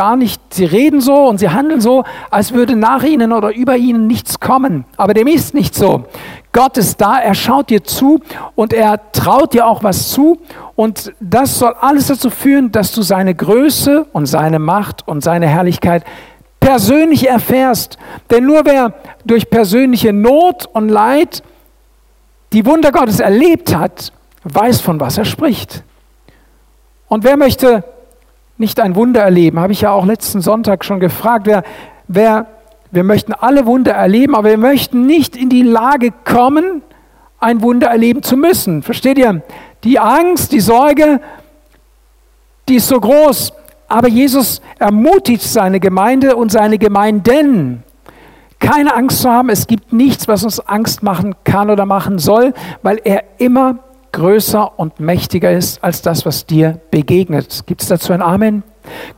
gar nicht, sie reden so und sie handeln so, als würde nach ihnen oder über ihnen nichts kommen. Aber dem ist nicht so. Gott ist da, er schaut dir zu und er traut dir auch was zu. Und das soll alles dazu führen, dass du seine Größe und seine Macht und seine Herrlichkeit persönlich erfährst. Denn nur wer durch persönliche Not und Leid die Wunder Gottes erlebt hat, weiß, von was er spricht. Und wer möchte nicht ein Wunder erleben? Habe ich ja auch letzten Sonntag schon gefragt. Wer, wer, wir möchten alle Wunder erleben, aber wir möchten nicht in die Lage kommen, ein Wunder erleben zu müssen. Versteht ihr? Die Angst, die Sorge, die ist so groß. Aber Jesus ermutigt seine Gemeinde und seine Gemeinden, keine Angst zu haben. Es gibt nichts, was uns Angst machen kann oder machen soll, weil er immer größer und mächtiger ist als das, was dir begegnet. Gibt es dazu ein Amen?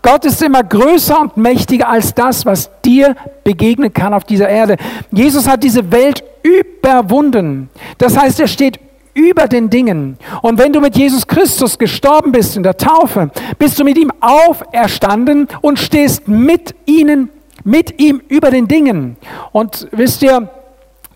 Gott ist immer größer und mächtiger als das, was dir begegnen kann auf dieser Erde. Jesus hat diese Welt überwunden. Das heißt, er steht über den Dingen. Und wenn du mit Jesus Christus gestorben bist in der Taufe, bist du mit ihm auferstanden und stehst mit ihnen, mit ihm über den Dingen. Und wisst ihr,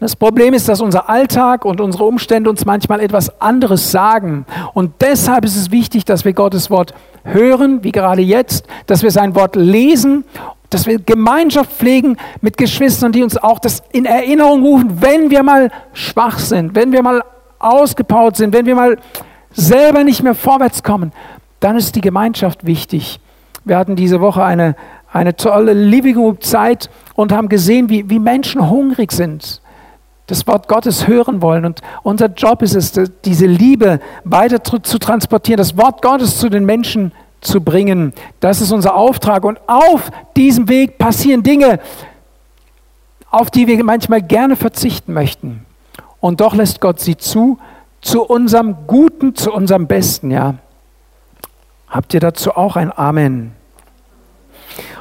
das Problem ist, dass unser Alltag und unsere Umstände uns manchmal etwas anderes sagen. Und deshalb ist es wichtig, dass wir Gottes Wort hören, wie gerade jetzt, dass wir sein Wort lesen, dass wir Gemeinschaft pflegen mit Geschwistern, die uns auch das in Erinnerung rufen, wenn wir mal schwach sind, wenn wir mal ausgepowert sind, wenn wir mal selber nicht mehr vorwärts kommen, dann ist die Gemeinschaft wichtig. Wir hatten diese Woche eine, eine tolle Living Group Zeit und haben gesehen, wie, wie Menschen hungrig sind das Wort Gottes hören wollen. Und unser Job ist es, diese Liebe weiter zu transportieren, das Wort Gottes zu den Menschen zu bringen. Das ist unser Auftrag. Und auf diesem Weg passieren Dinge, auf die wir manchmal gerne verzichten möchten. Und doch lässt Gott sie zu, zu unserem Guten, zu unserem Besten, ja. Habt ihr dazu auch ein Amen?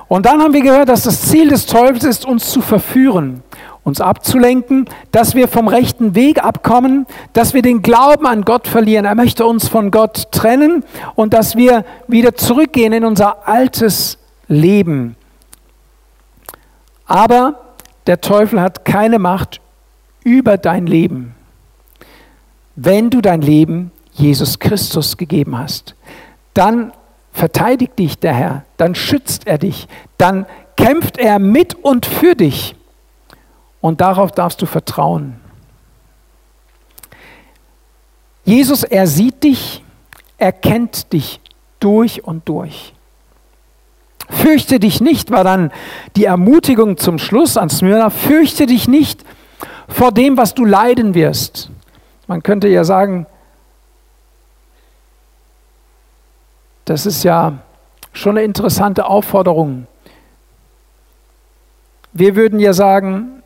Und dann haben wir gehört, dass das Ziel des Teufels ist, uns zu verführen uns abzulenken, dass wir vom rechten Weg abkommen, dass wir den Glauben an Gott verlieren. Er möchte uns von Gott trennen und dass wir wieder zurückgehen in unser altes Leben. Aber der Teufel hat keine Macht über dein Leben, wenn du dein Leben Jesus Christus gegeben hast. Dann verteidigt dich der Herr, dann schützt er dich, dann kämpft er mit und für dich. Und darauf darfst du vertrauen. Jesus, er sieht dich, er kennt dich durch und durch. Fürchte dich nicht, war dann die Ermutigung zum Schluss an Smyrna. Fürchte dich nicht vor dem, was du leiden wirst. Man könnte ja sagen, das ist ja schon eine interessante Aufforderung. Wir würden ja sagen,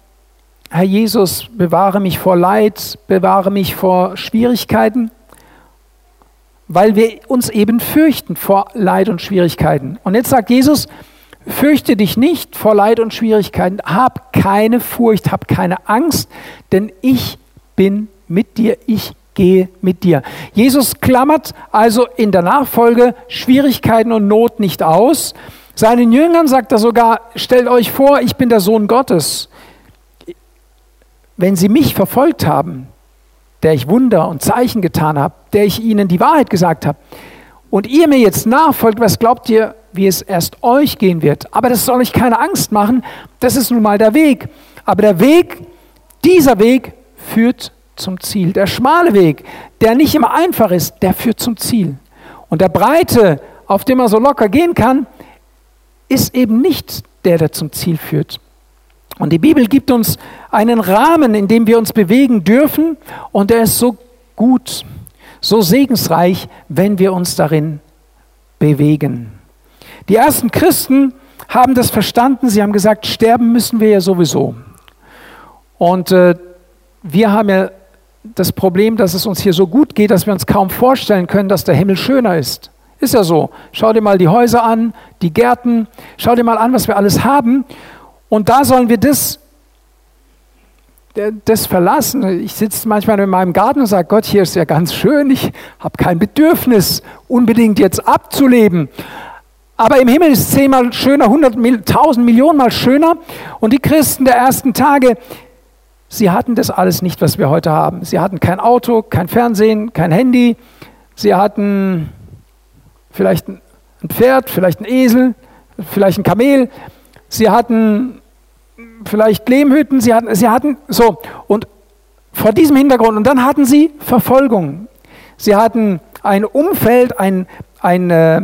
Herr Jesus, bewahre mich vor Leid, bewahre mich vor Schwierigkeiten, weil wir uns eben fürchten vor Leid und Schwierigkeiten. Und jetzt sagt Jesus, fürchte dich nicht vor Leid und Schwierigkeiten, hab keine Furcht, hab keine Angst, denn ich bin mit dir, ich gehe mit dir. Jesus klammert also in der Nachfolge Schwierigkeiten und Not nicht aus. Seinen Jüngern sagt er sogar, stellt euch vor, ich bin der Sohn Gottes wenn sie mich verfolgt haben, der ich Wunder und Zeichen getan habe, der ich ihnen die Wahrheit gesagt habe, und ihr mir jetzt nachfolgt, was glaubt ihr, wie es erst euch gehen wird? Aber das soll euch keine Angst machen, das ist nun mal der Weg. Aber der Weg, dieser Weg führt zum Ziel. Der schmale Weg, der nicht immer einfach ist, der führt zum Ziel. Und der breite, auf dem man so locker gehen kann, ist eben nicht der, der zum Ziel führt. Und die Bibel gibt uns einen Rahmen, in dem wir uns bewegen dürfen und der ist so gut, so segensreich, wenn wir uns darin bewegen. Die ersten Christen haben das verstanden, sie haben gesagt, sterben müssen wir ja sowieso. Und äh, wir haben ja das Problem, dass es uns hier so gut geht, dass wir uns kaum vorstellen können, dass der Himmel schöner ist. Ist ja so. Schau dir mal die Häuser an, die Gärten, schau dir mal an, was wir alles haben. Und da sollen wir das, das verlassen. Ich sitze manchmal in meinem Garten und sage, Gott, hier ist ja ganz schön, ich habe kein Bedürfnis, unbedingt jetzt abzuleben. Aber im Himmel ist es zehnmal schöner, hundert, tausend Millionen Mal schöner. Und die Christen der ersten Tage, sie hatten das alles nicht, was wir heute haben. Sie hatten kein Auto, kein Fernsehen, kein Handy. Sie hatten vielleicht ein Pferd, vielleicht ein Esel, vielleicht ein Kamel. Sie hatten vielleicht Lehmhütten. Sie hatten, sie hatten so. Und vor diesem Hintergrund, und dann hatten sie Verfolgung. Sie hatten ein Umfeld, ein, ein äh,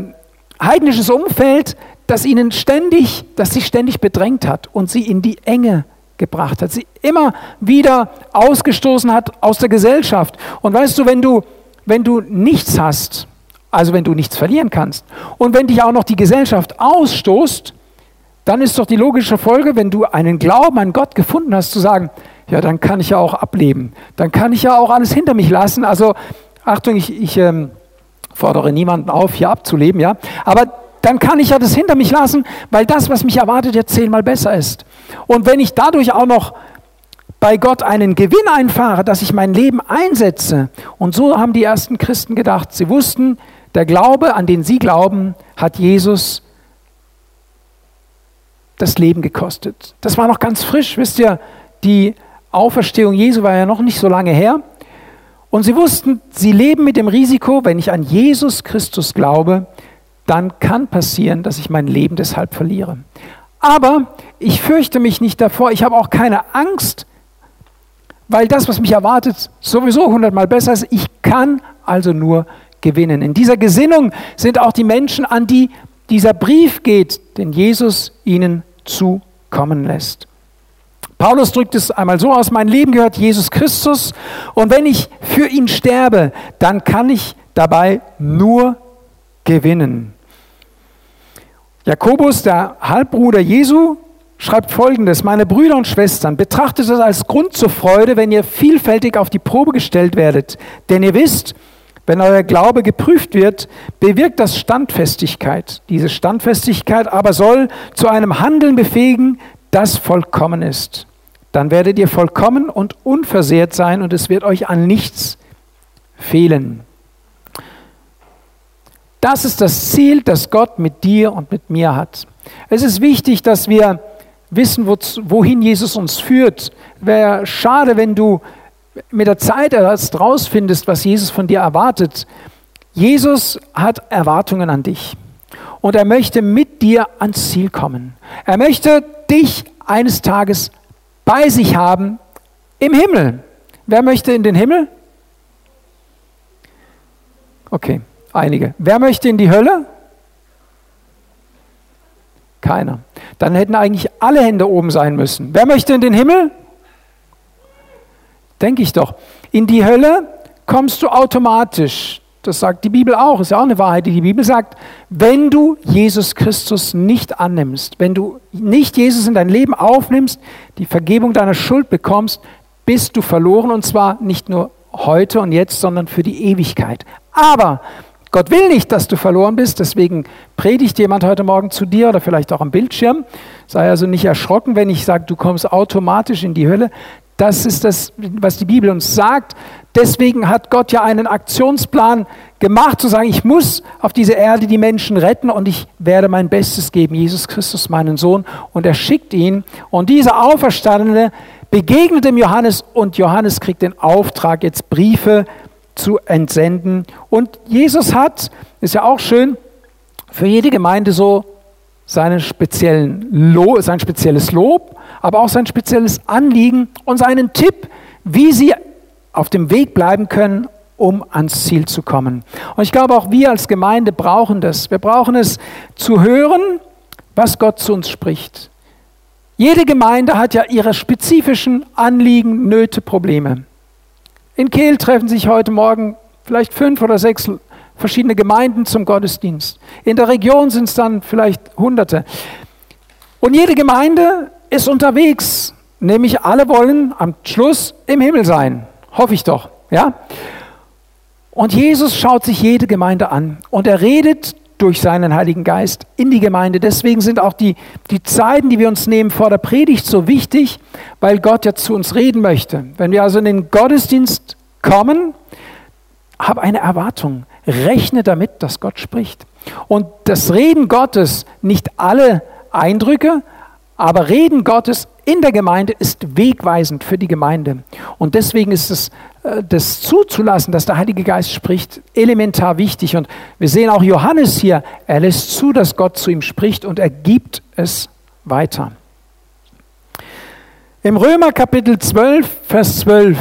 heidnisches Umfeld, das ihnen ständig, das sie ständig bedrängt hat und sie in die Enge gebracht hat, sie immer wieder ausgestoßen hat aus der Gesellschaft. Und weißt du, wenn du, wenn du nichts hast, also wenn du nichts verlieren kannst, und wenn dich auch noch die Gesellschaft ausstoßt, dann ist doch die logische Folge, wenn du einen Glauben an Gott gefunden hast, zu sagen, ja, dann kann ich ja auch ableben, dann kann ich ja auch alles hinter mich lassen. Also Achtung, ich, ich ähm, fordere niemanden auf, hier abzuleben, ja. Aber dann kann ich ja das hinter mich lassen, weil das, was mich erwartet, ja zehnmal besser ist. Und wenn ich dadurch auch noch bei Gott einen Gewinn einfahre, dass ich mein Leben einsetze, und so haben die ersten Christen gedacht, sie wussten, der Glaube, an den sie glauben, hat Jesus das Leben gekostet. Das war noch ganz frisch, wisst ihr, die Auferstehung Jesu war ja noch nicht so lange her. Und sie wussten, sie leben mit dem Risiko, wenn ich an Jesus Christus glaube, dann kann passieren, dass ich mein Leben deshalb verliere. Aber ich fürchte mich nicht davor, ich habe auch keine Angst, weil das, was mich erwartet, sowieso hundertmal besser ist. Ich kann also nur gewinnen. In dieser Gesinnung sind auch die Menschen, an die dieser Brief geht, den Jesus ihnen zukommen lässt. Paulus drückt es einmal so aus, mein Leben gehört Jesus Christus und wenn ich für ihn sterbe, dann kann ich dabei nur gewinnen. Jakobus, der Halbbruder Jesu, schreibt folgendes, meine Brüder und Schwestern, betrachtet es als Grund zur Freude, wenn ihr vielfältig auf die Probe gestellt werdet, denn ihr wisst, wenn euer Glaube geprüft wird, bewirkt das Standfestigkeit. Diese Standfestigkeit aber soll zu einem Handeln befähigen, das vollkommen ist dann werdet ihr vollkommen und unversehrt sein und es wird euch an nichts fehlen. Das ist das Ziel, das Gott mit dir und mit mir hat. Es ist wichtig, dass wir wissen, wohin Jesus uns führt. Wäre schade, wenn du mit der Zeit erst rausfindest, was Jesus von dir erwartet. Jesus hat Erwartungen an dich und er möchte mit dir ans Ziel kommen. Er möchte dich eines Tages bei sich haben im Himmel. Wer möchte in den Himmel? Okay, einige. Wer möchte in die Hölle? Keiner. Dann hätten eigentlich alle Hände oben sein müssen. Wer möchte in den Himmel? Denke ich doch. In die Hölle kommst du automatisch. Das sagt die Bibel auch, ist ja auch eine Wahrheit, die die Bibel sagt. Wenn du Jesus Christus nicht annimmst, wenn du nicht Jesus in dein Leben aufnimmst, die Vergebung deiner Schuld bekommst, bist du verloren und zwar nicht nur heute und jetzt, sondern für die Ewigkeit. Aber Gott will nicht, dass du verloren bist, deswegen predigt jemand heute Morgen zu dir oder vielleicht auch am Bildschirm. Sei also nicht erschrocken, wenn ich sage, du kommst automatisch in die Hölle. Das ist das, was die Bibel uns sagt. Deswegen hat Gott ja einen Aktionsplan gemacht, zu sagen, ich muss auf diese Erde die Menschen retten und ich werde mein Bestes geben, Jesus Christus, meinen Sohn. Und er schickt ihn. Und dieser Auferstandene begegnet dem Johannes und Johannes kriegt den Auftrag, jetzt Briefe zu entsenden. Und Jesus hat, ist ja auch schön, für jede Gemeinde so seinen speziellen Lo sein spezielles Lob, aber auch sein spezielles Anliegen und seinen Tipp, wie sie auf dem Weg bleiben können, um ans Ziel zu kommen. Und ich glaube, auch wir als Gemeinde brauchen das. Wir brauchen es zu hören, was Gott zu uns spricht. Jede Gemeinde hat ja ihre spezifischen Anliegen, Nöte, Probleme. In Kehl treffen sich heute Morgen vielleicht fünf oder sechs verschiedene Gemeinden zum Gottesdienst. In der Region sind es dann vielleicht Hunderte. Und jede Gemeinde ist unterwegs, nämlich alle wollen am Schluss im Himmel sein. Hoffe ich doch. Ja? Und Jesus schaut sich jede Gemeinde an und er redet durch seinen Heiligen Geist in die Gemeinde. Deswegen sind auch die, die Zeiten, die wir uns nehmen vor der Predigt, so wichtig, weil Gott ja zu uns reden möchte. Wenn wir also in den Gottesdienst kommen, hab eine Erwartung. Rechne damit, dass Gott spricht. Und das Reden Gottes, nicht alle Eindrücke, aber Reden Gottes in der Gemeinde ist wegweisend für die Gemeinde. Und deswegen ist es, äh, das zuzulassen, dass der Heilige Geist spricht, elementar wichtig. Und wir sehen auch Johannes hier, er lässt zu, dass Gott zu ihm spricht und er gibt es weiter. Im Römer Kapitel 12, Vers 12.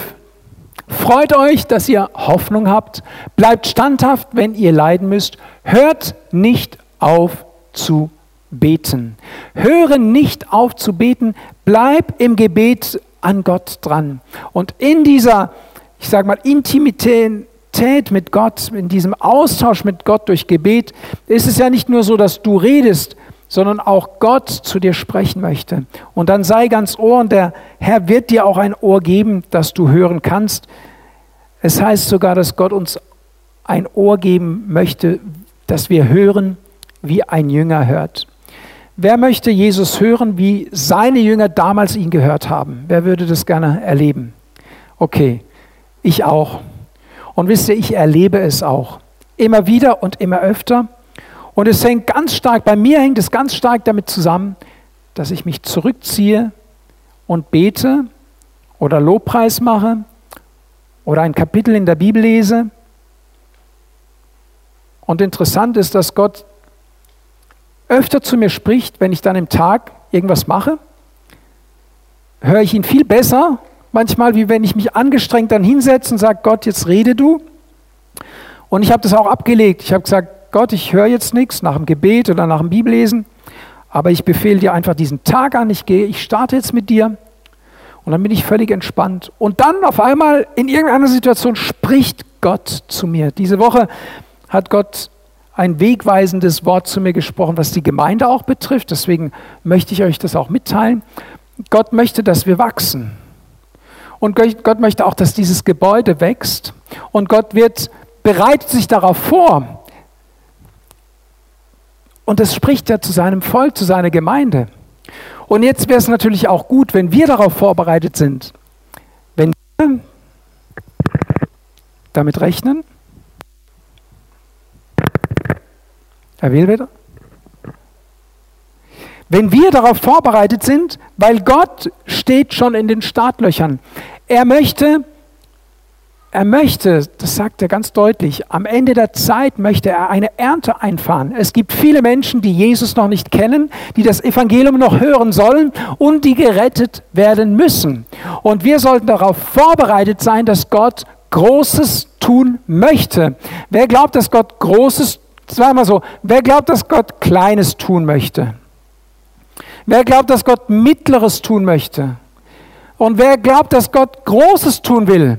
Freut euch, dass ihr Hoffnung habt. Bleibt standhaft, wenn ihr leiden müsst. Hört nicht auf zu beten. Höre nicht auf zu beten. Bleib im Gebet an Gott dran. Und in dieser, ich sage mal, Intimität mit Gott, in diesem Austausch mit Gott durch Gebet, ist es ja nicht nur so, dass du redest, sondern auch Gott zu dir sprechen möchte. Und dann sei ganz Ohr und der Herr wird dir auch ein Ohr geben, das du hören kannst. Es heißt sogar, dass Gott uns ein Ohr geben möchte, dass wir hören, wie ein Jünger hört. Wer möchte Jesus hören, wie seine Jünger damals ihn gehört haben? Wer würde das gerne erleben? Okay, ich auch. Und wisst ihr, ich erlebe es auch. Immer wieder und immer öfter. Und es hängt ganz stark, bei mir hängt es ganz stark damit zusammen, dass ich mich zurückziehe und bete oder Lobpreis mache oder ein Kapitel in der Bibel lese. Und interessant ist, dass Gott öfter zu mir spricht, wenn ich dann im Tag irgendwas mache. Höre ich ihn viel besser, manchmal, wie wenn ich mich angestrengt dann hinsetze und sage, Gott, jetzt rede du. Und ich habe das auch abgelegt. Ich habe gesagt, Gott, ich höre jetzt nichts nach dem Gebet oder nach dem Bibellesen, aber ich befehle dir einfach diesen Tag an, ich gehe, ich starte jetzt mit dir und dann bin ich völlig entspannt. Und dann auf einmal in irgendeiner Situation spricht Gott zu mir. Diese Woche hat Gott ein wegweisendes Wort zu mir gesprochen, was die Gemeinde auch betrifft. Deswegen möchte ich euch das auch mitteilen. Gott möchte, dass wir wachsen. Und Gott möchte auch, dass dieses Gebäude wächst. Und Gott wird bereitet sich darauf vor, und das spricht ja zu seinem Volk, zu seiner Gemeinde. Und jetzt wäre es natürlich auch gut, wenn wir darauf vorbereitet sind, wenn wir damit rechnen. Herr Wählwetter? Wenn wir darauf vorbereitet sind, weil Gott steht schon in den Startlöchern. Er möchte, er möchte, das sagt er ganz deutlich, am Ende der Zeit möchte er eine Ernte einfahren. Es gibt viele Menschen, die Jesus noch nicht kennen, die das Evangelium noch hören sollen und die gerettet werden müssen. Und wir sollten darauf vorbereitet sein, dass Gott Großes tun möchte. Wer glaubt, dass Gott Großes, wir so, wer glaubt, dass Gott Kleines tun möchte? Wer glaubt, dass Gott Mittleres tun möchte? Und wer glaubt, dass Gott Großes tun will?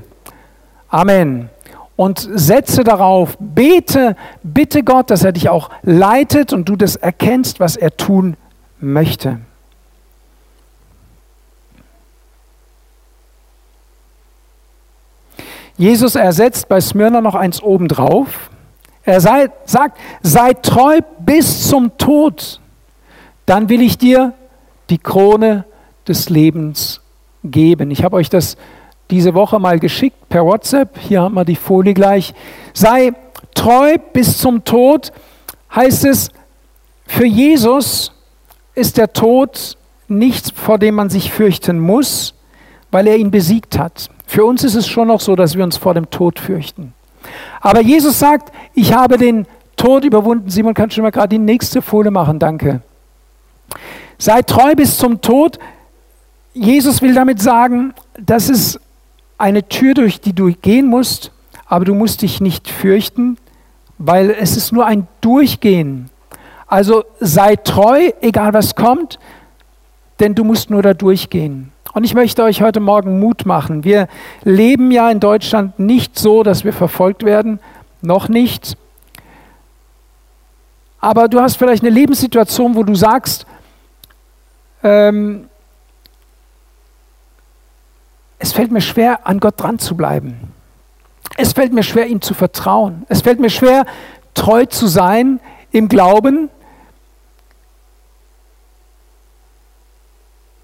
Amen. Und setze darauf, bete, bitte Gott, dass er dich auch leitet und du das erkennst, was er tun möchte. Jesus ersetzt bei Smyrna noch eins obendrauf. Er sei, sagt, sei treu bis zum Tod, dann will ich dir die Krone des Lebens geben. Ich habe euch das diese Woche mal geschickt per WhatsApp. Hier haben wir die Folie gleich. Sei treu bis zum Tod, heißt es, für Jesus ist der Tod nichts, vor dem man sich fürchten muss, weil er ihn besiegt hat. Für uns ist es schon noch so, dass wir uns vor dem Tod fürchten. Aber Jesus sagt, ich habe den Tod überwunden. Simon, kannst du mal gerade die nächste Folie machen? Danke. Sei treu bis zum Tod. Jesus will damit sagen, das ist eine Tür, durch die du gehen musst, aber du musst dich nicht fürchten, weil es ist nur ein Durchgehen. Also sei treu, egal was kommt, denn du musst nur da durchgehen. Und ich möchte euch heute Morgen Mut machen. Wir leben ja in Deutschland nicht so, dass wir verfolgt werden, noch nicht. Aber du hast vielleicht eine Lebenssituation, wo du sagst, ähm, es fällt mir schwer, an Gott dran zu bleiben. Es fällt mir schwer, ihm zu vertrauen. Es fällt mir schwer, treu zu sein im Glauben.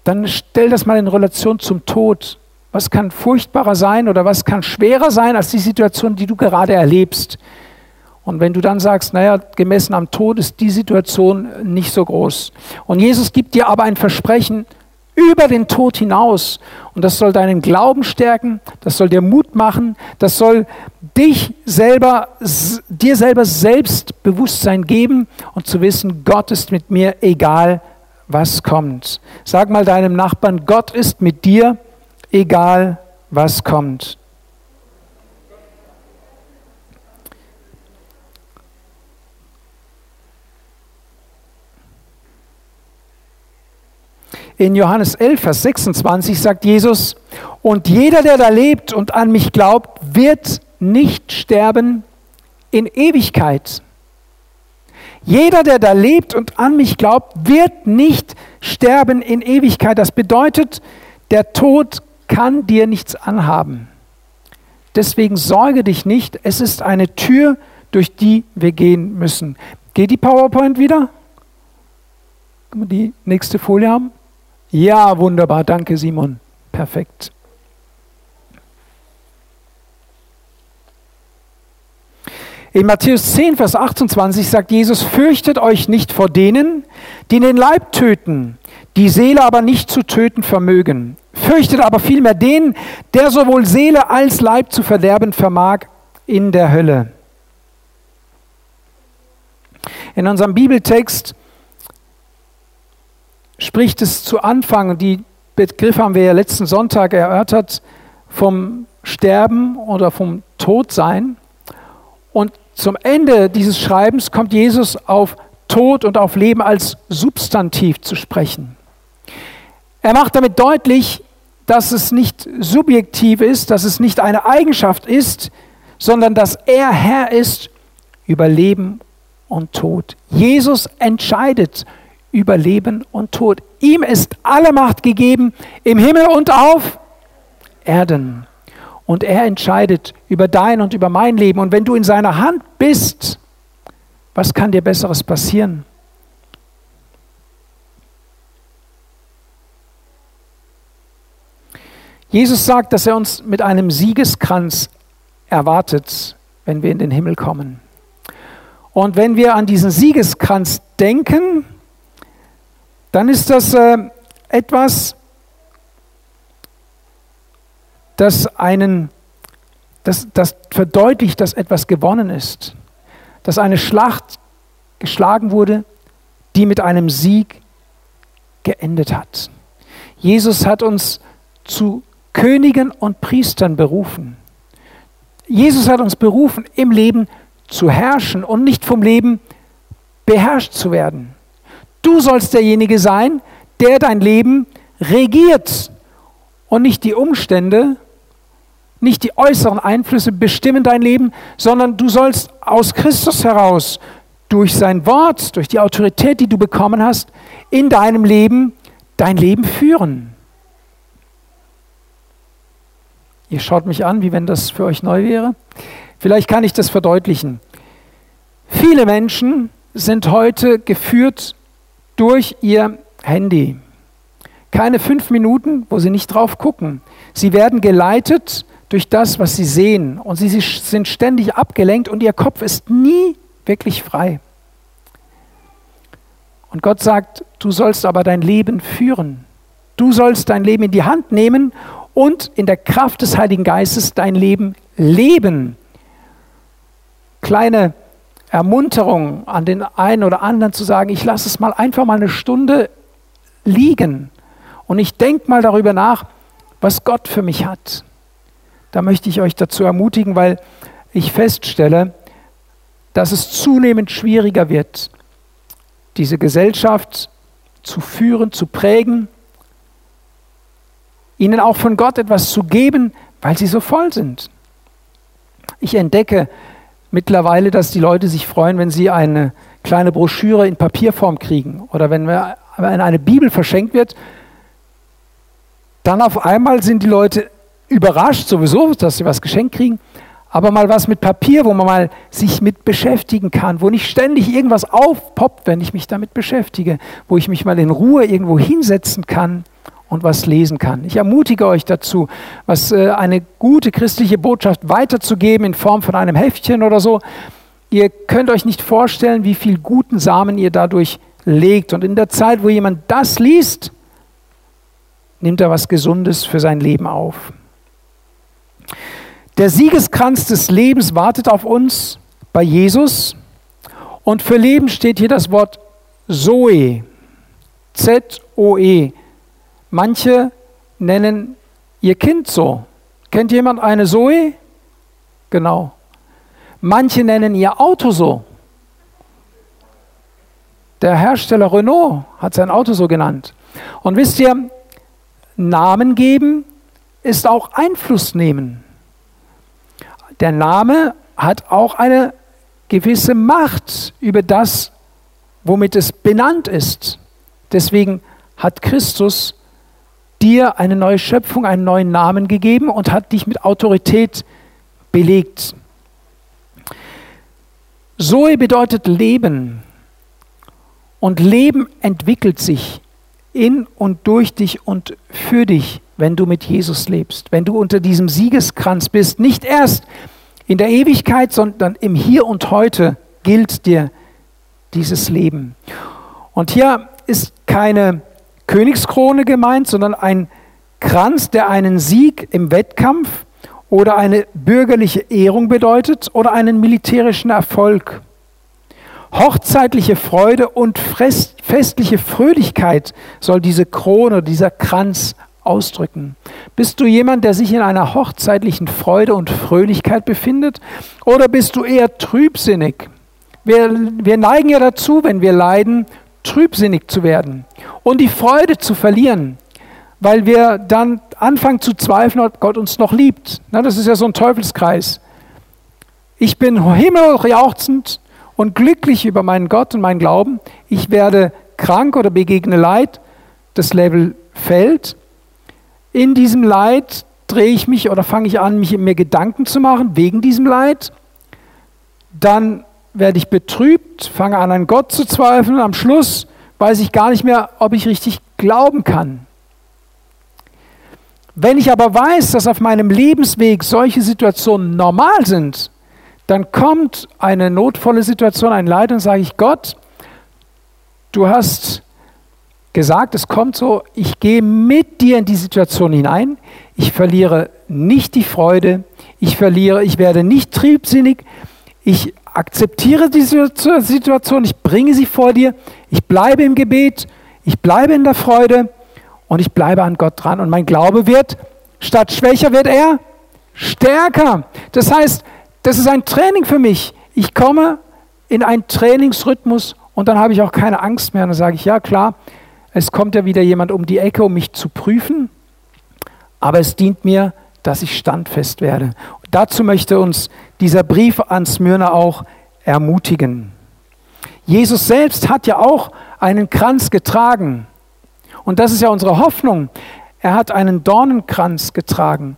Dann stell das mal in Relation zum Tod. Was kann furchtbarer sein oder was kann schwerer sein als die Situation, die du gerade erlebst? Und wenn du dann sagst, naja, gemessen am Tod ist die Situation nicht so groß. Und Jesus gibt dir aber ein Versprechen über den Tod hinaus. Und das soll deinen Glauben stärken, das soll dir Mut machen, das soll dich selber, dir selber Selbstbewusstsein geben und zu wissen, Gott ist mit mir, egal was kommt. Sag mal deinem Nachbarn, Gott ist mit dir, egal was kommt. In Johannes 11, Vers 26 sagt Jesus, und jeder, der da lebt und an mich glaubt, wird nicht sterben in Ewigkeit. Jeder, der da lebt und an mich glaubt, wird nicht sterben in Ewigkeit. Das bedeutet, der Tod kann dir nichts anhaben. Deswegen sorge dich nicht. Es ist eine Tür, durch die wir gehen müssen. Geht die PowerPoint wieder? Können wir die nächste Folie haben? Ja, wunderbar. Danke, Simon. Perfekt. In Matthäus 10, Vers 28 sagt Jesus, fürchtet euch nicht vor denen, die den Leib töten, die Seele aber nicht zu töten vermögen. Fürchtet aber vielmehr den, der sowohl Seele als Leib zu verderben vermag in der Hölle. In unserem Bibeltext spricht es zu Anfang, die Begriffe haben wir ja letzten Sonntag erörtert, vom Sterben oder vom Todsein. Und zum Ende dieses Schreibens kommt Jesus auf Tod und auf Leben als Substantiv zu sprechen. Er macht damit deutlich, dass es nicht subjektiv ist, dass es nicht eine Eigenschaft ist, sondern dass er Herr ist über Leben und Tod. Jesus entscheidet über Leben und Tod. Ihm ist alle Macht gegeben im Himmel und auf Erden. Und er entscheidet über dein und über mein Leben. Und wenn du in seiner Hand bist, was kann dir besseres passieren? Jesus sagt, dass er uns mit einem Siegeskranz erwartet, wenn wir in den Himmel kommen. Und wenn wir an diesen Siegeskranz denken, dann ist das äh, etwas, das einen, das, das verdeutlicht, dass etwas gewonnen ist, dass eine Schlacht geschlagen wurde, die mit einem Sieg geendet hat. Jesus hat uns zu Königen und Priestern berufen. Jesus hat uns berufen, im Leben zu herrschen und nicht vom Leben beherrscht zu werden. Du sollst derjenige sein, der dein Leben regiert und nicht die Umstände, nicht die äußeren Einflüsse bestimmen dein Leben, sondern du sollst aus Christus heraus durch sein Wort, durch die Autorität, die du bekommen hast, in deinem Leben dein Leben führen. Ihr schaut mich an, wie wenn das für euch neu wäre. Vielleicht kann ich das verdeutlichen. Viele Menschen sind heute geführt durch ihr Handy. Keine fünf Minuten, wo sie nicht drauf gucken. Sie werden geleitet durch das, was sie sehen. Und sie sind ständig abgelenkt und ihr Kopf ist nie wirklich frei. Und Gott sagt, du sollst aber dein Leben führen. Du sollst dein Leben in die Hand nehmen und in der Kraft des Heiligen Geistes dein Leben leben. Kleine Ermunterung an den einen oder anderen zu sagen, ich lasse es mal einfach mal eine Stunde liegen und ich denke mal darüber nach, was Gott für mich hat. Da möchte ich euch dazu ermutigen, weil ich feststelle, dass es zunehmend schwieriger wird, diese Gesellschaft zu führen, zu prägen, ihnen auch von Gott etwas zu geben, weil sie so voll sind. Ich entdecke, mittlerweile, dass die Leute sich freuen, wenn sie eine kleine Broschüre in Papierform kriegen oder wenn, eine Bibel verschenkt wird. Dann auf einmal sind die Leute überrascht sowieso, dass sie was geschenkt kriegen, aber mal was mit Papier, wo man mal sich mit beschäftigen kann, wo nicht ständig irgendwas aufpoppt, wenn ich mich damit beschäftige, wo ich mich mal in Ruhe irgendwo hinsetzen kann und was lesen kann. Ich ermutige euch dazu, was äh, eine gute christliche Botschaft weiterzugeben in Form von einem Heftchen oder so. ihr könnt euch nicht vorstellen, wie viel guten Samen ihr dadurch legt. Und in der Zeit, wo jemand das liest, nimmt er was Gesundes für sein Leben auf. Der Siegeskranz des Lebens wartet auf uns bei Jesus. Und für Leben steht hier das Wort Zoe. Z-O-E. Manche nennen ihr Kind so. Kennt jemand eine Zoe? Genau. Manche nennen ihr Auto so. Der Hersteller Renault hat sein Auto so genannt. Und wisst ihr, Namen geben ist auch Einfluss nehmen. Der Name hat auch eine gewisse Macht über das, womit es benannt ist. Deswegen hat Christus dir eine neue Schöpfung, einen neuen Namen gegeben und hat dich mit Autorität belegt. Zoe bedeutet Leben. Und Leben entwickelt sich in und durch dich und für dich, wenn du mit Jesus lebst, wenn du unter diesem Siegeskranz bist. Nicht erst in der Ewigkeit, sondern im Hier und heute gilt dir dieses Leben. Und hier ist keine Königskrone gemeint, sondern ein Kranz, der einen Sieg im Wettkampf oder eine bürgerliche Ehrung bedeutet oder einen militärischen Erfolg. Hochzeitliche Freude und festliche Fröhlichkeit soll diese Krone, dieser Kranz ausdrücken. Bist du jemand, der sich in einer hochzeitlichen Freude und Fröhlichkeit befindet? Oder bist du eher trübsinnig? Wir, wir neigen ja dazu, wenn wir leiden, trübsinnig zu werden und die Freude zu verlieren, weil wir dann anfangen zu zweifeln, ob Gott uns noch liebt. Na, das ist ja so ein Teufelskreis. Ich bin himmelhochjauchzend und glücklich über meinen Gott und meinen Glauben. Ich werde krank oder begegne Leid. Das Level fällt. In diesem Leid drehe ich mich oder fange ich an, mich mir Gedanken zu machen wegen diesem Leid. Dann werde ich betrübt, fange an, an Gott zu zweifeln. Am Schluss weiß ich gar nicht mehr, ob ich richtig glauben kann. Wenn ich aber weiß, dass auf meinem Lebensweg solche Situationen normal sind, dann kommt eine notvolle Situation, ein Leid und sage ich, Gott, du hast gesagt, es kommt so, ich gehe mit dir in die Situation hinein, ich verliere nicht die Freude, ich verliere, ich werde nicht triebsinnig, ich akzeptiere diese Situation, ich bringe sie vor dir, ich bleibe im Gebet, ich bleibe in der Freude und ich bleibe an Gott dran. Und mein Glaube wird, statt schwächer wird er stärker. Das heißt, das ist ein Training für mich. Ich komme in einen Trainingsrhythmus und dann habe ich auch keine Angst mehr. Und dann sage ich, ja klar, es kommt ja wieder jemand um die Ecke, um mich zu prüfen, aber es dient mir, dass ich standfest werde. Dazu möchte uns dieser Brief an Smyrna auch ermutigen. Jesus selbst hat ja auch einen Kranz getragen. Und das ist ja unsere Hoffnung. Er hat einen Dornenkranz getragen.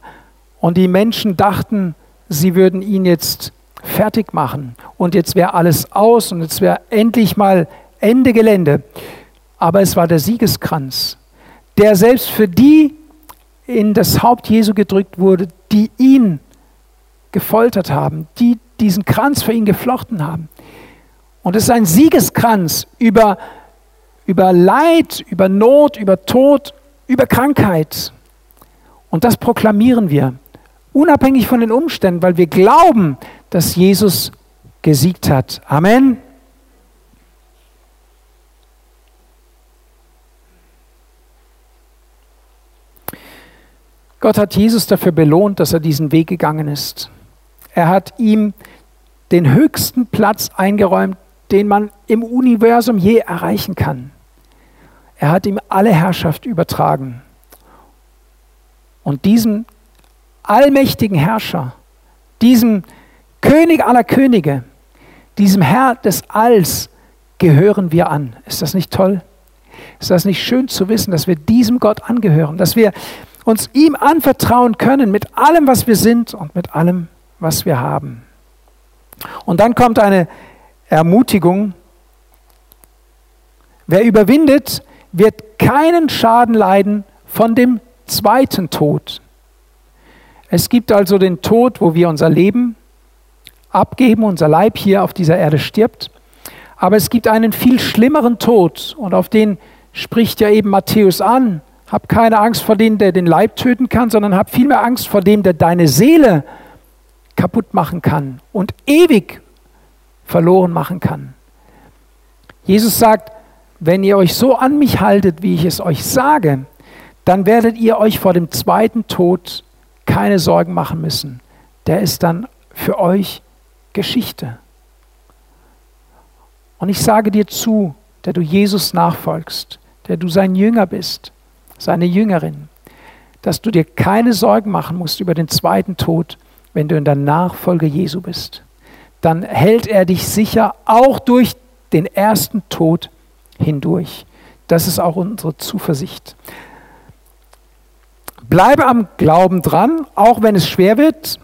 Und die Menschen dachten, sie würden ihn jetzt fertig machen. Und jetzt wäre alles aus und jetzt wäre endlich mal Ende Gelände. Aber es war der Siegeskranz, der selbst für die in das Haupt Jesu gedrückt wurde, die ihn gefoltert haben, die diesen Kranz für ihn geflochten haben. Und es ist ein Siegeskranz über, über Leid, über Not, über Tod, über Krankheit. Und das proklamieren wir, unabhängig von den Umständen, weil wir glauben, dass Jesus gesiegt hat. Amen. Gott hat Jesus dafür belohnt, dass er diesen Weg gegangen ist. Er hat ihm den höchsten Platz eingeräumt, den man im Universum je erreichen kann. Er hat ihm alle Herrschaft übertragen. Und diesem allmächtigen Herrscher, diesem König aller Könige, diesem Herr des Alls gehören wir an. Ist das nicht toll? Ist das nicht schön zu wissen, dass wir diesem Gott angehören, dass wir uns ihm anvertrauen können mit allem, was wir sind und mit allem, was wir haben. Und dann kommt eine Ermutigung. Wer überwindet, wird keinen Schaden leiden von dem zweiten Tod. Es gibt also den Tod, wo wir unser Leben abgeben, unser Leib hier auf dieser Erde stirbt. Aber es gibt einen viel schlimmeren Tod und auf den spricht ja eben Matthäus an. Hab keine Angst vor dem, der den Leib töten kann, sondern hab vielmehr Angst vor dem, der deine Seele kaputt machen kann und ewig verloren machen kann. Jesus sagt, wenn ihr euch so an mich haltet, wie ich es euch sage, dann werdet ihr euch vor dem zweiten Tod keine Sorgen machen müssen. Der ist dann für euch Geschichte. Und ich sage dir zu, der du Jesus nachfolgst, der du sein Jünger bist, seine Jüngerin, dass du dir keine Sorgen machen musst über den zweiten Tod, wenn du in der Nachfolge Jesu bist. Dann hält er dich sicher auch durch den ersten Tod hindurch. Das ist auch unsere Zuversicht. Bleibe am Glauben dran, auch wenn es schwer wird.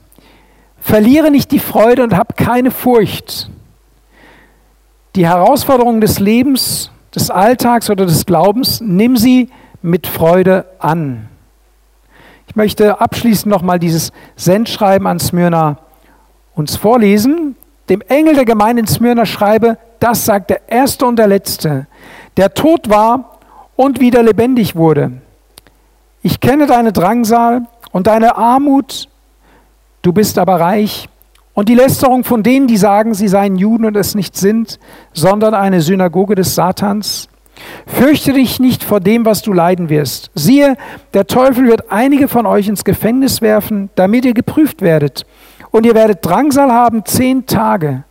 Verliere nicht die Freude und hab keine Furcht. Die Herausforderungen des Lebens, des Alltags oder des Glaubens, nimm sie mit Freude an. Ich möchte abschließend nochmal dieses Sendschreiben an Smyrna uns vorlesen. Dem Engel der Gemeinde in Smyrna schreibe, das sagt der Erste und der Letzte, der tot war und wieder lebendig wurde. Ich kenne deine Drangsal und deine Armut, du bist aber reich. Und die Lästerung von denen, die sagen, sie seien Juden und es nicht sind, sondern eine Synagoge des Satans. Fürchte dich nicht vor dem, was du leiden wirst. Siehe, der Teufel wird einige von euch ins Gefängnis werfen, damit ihr geprüft werdet. Und ihr werdet Drangsal haben zehn Tage.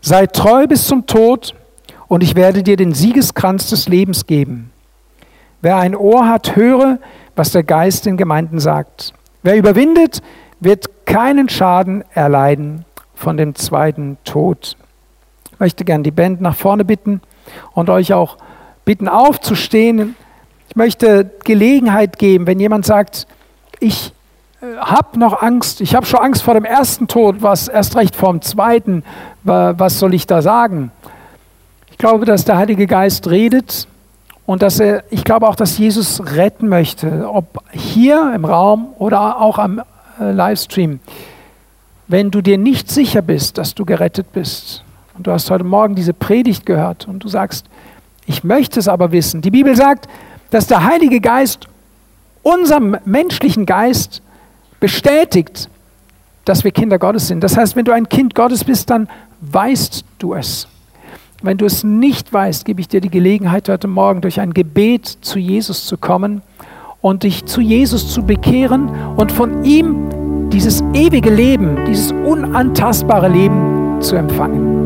Seid treu bis zum Tod, und ich werde dir den Siegeskranz des Lebens geben. Wer ein Ohr hat, höre, was der Geist den Gemeinden sagt. Wer überwindet, wird keinen Schaden erleiden von dem zweiten Tod. Ich möchte gern die Band nach vorne bitten und euch auch bitten aufzustehen. Ich möchte Gelegenheit geben, wenn jemand sagt, ich äh, habe noch Angst, ich habe schon Angst vor dem ersten Tod, was erst recht vor dem zweiten, was soll ich da sagen? Ich glaube, dass der Heilige Geist redet und dass er, ich glaube auch, dass Jesus retten möchte, ob hier im Raum oder auch am äh, Livestream, wenn du dir nicht sicher bist, dass du gerettet bist, und du hast heute Morgen diese Predigt gehört und du sagst, ich möchte es aber wissen. Die Bibel sagt, dass der Heilige Geist unserem menschlichen Geist bestätigt, dass wir Kinder Gottes sind. Das heißt, wenn du ein Kind Gottes bist, dann weißt du es. Wenn du es nicht weißt, gebe ich dir die Gelegenheit, heute Morgen durch ein Gebet zu Jesus zu kommen und dich zu Jesus zu bekehren und von ihm dieses ewige Leben, dieses unantastbare Leben zu empfangen.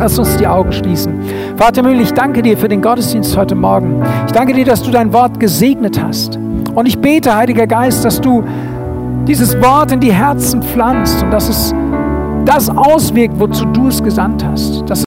Lass uns die Augen schließen. Vater Müll, ich danke dir für den Gottesdienst heute Morgen. Ich danke dir, dass du dein Wort gesegnet hast. Und ich bete, Heiliger Geist, dass du dieses Wort in die Herzen pflanzt und dass es das auswirkt, wozu du es gesandt hast. Dass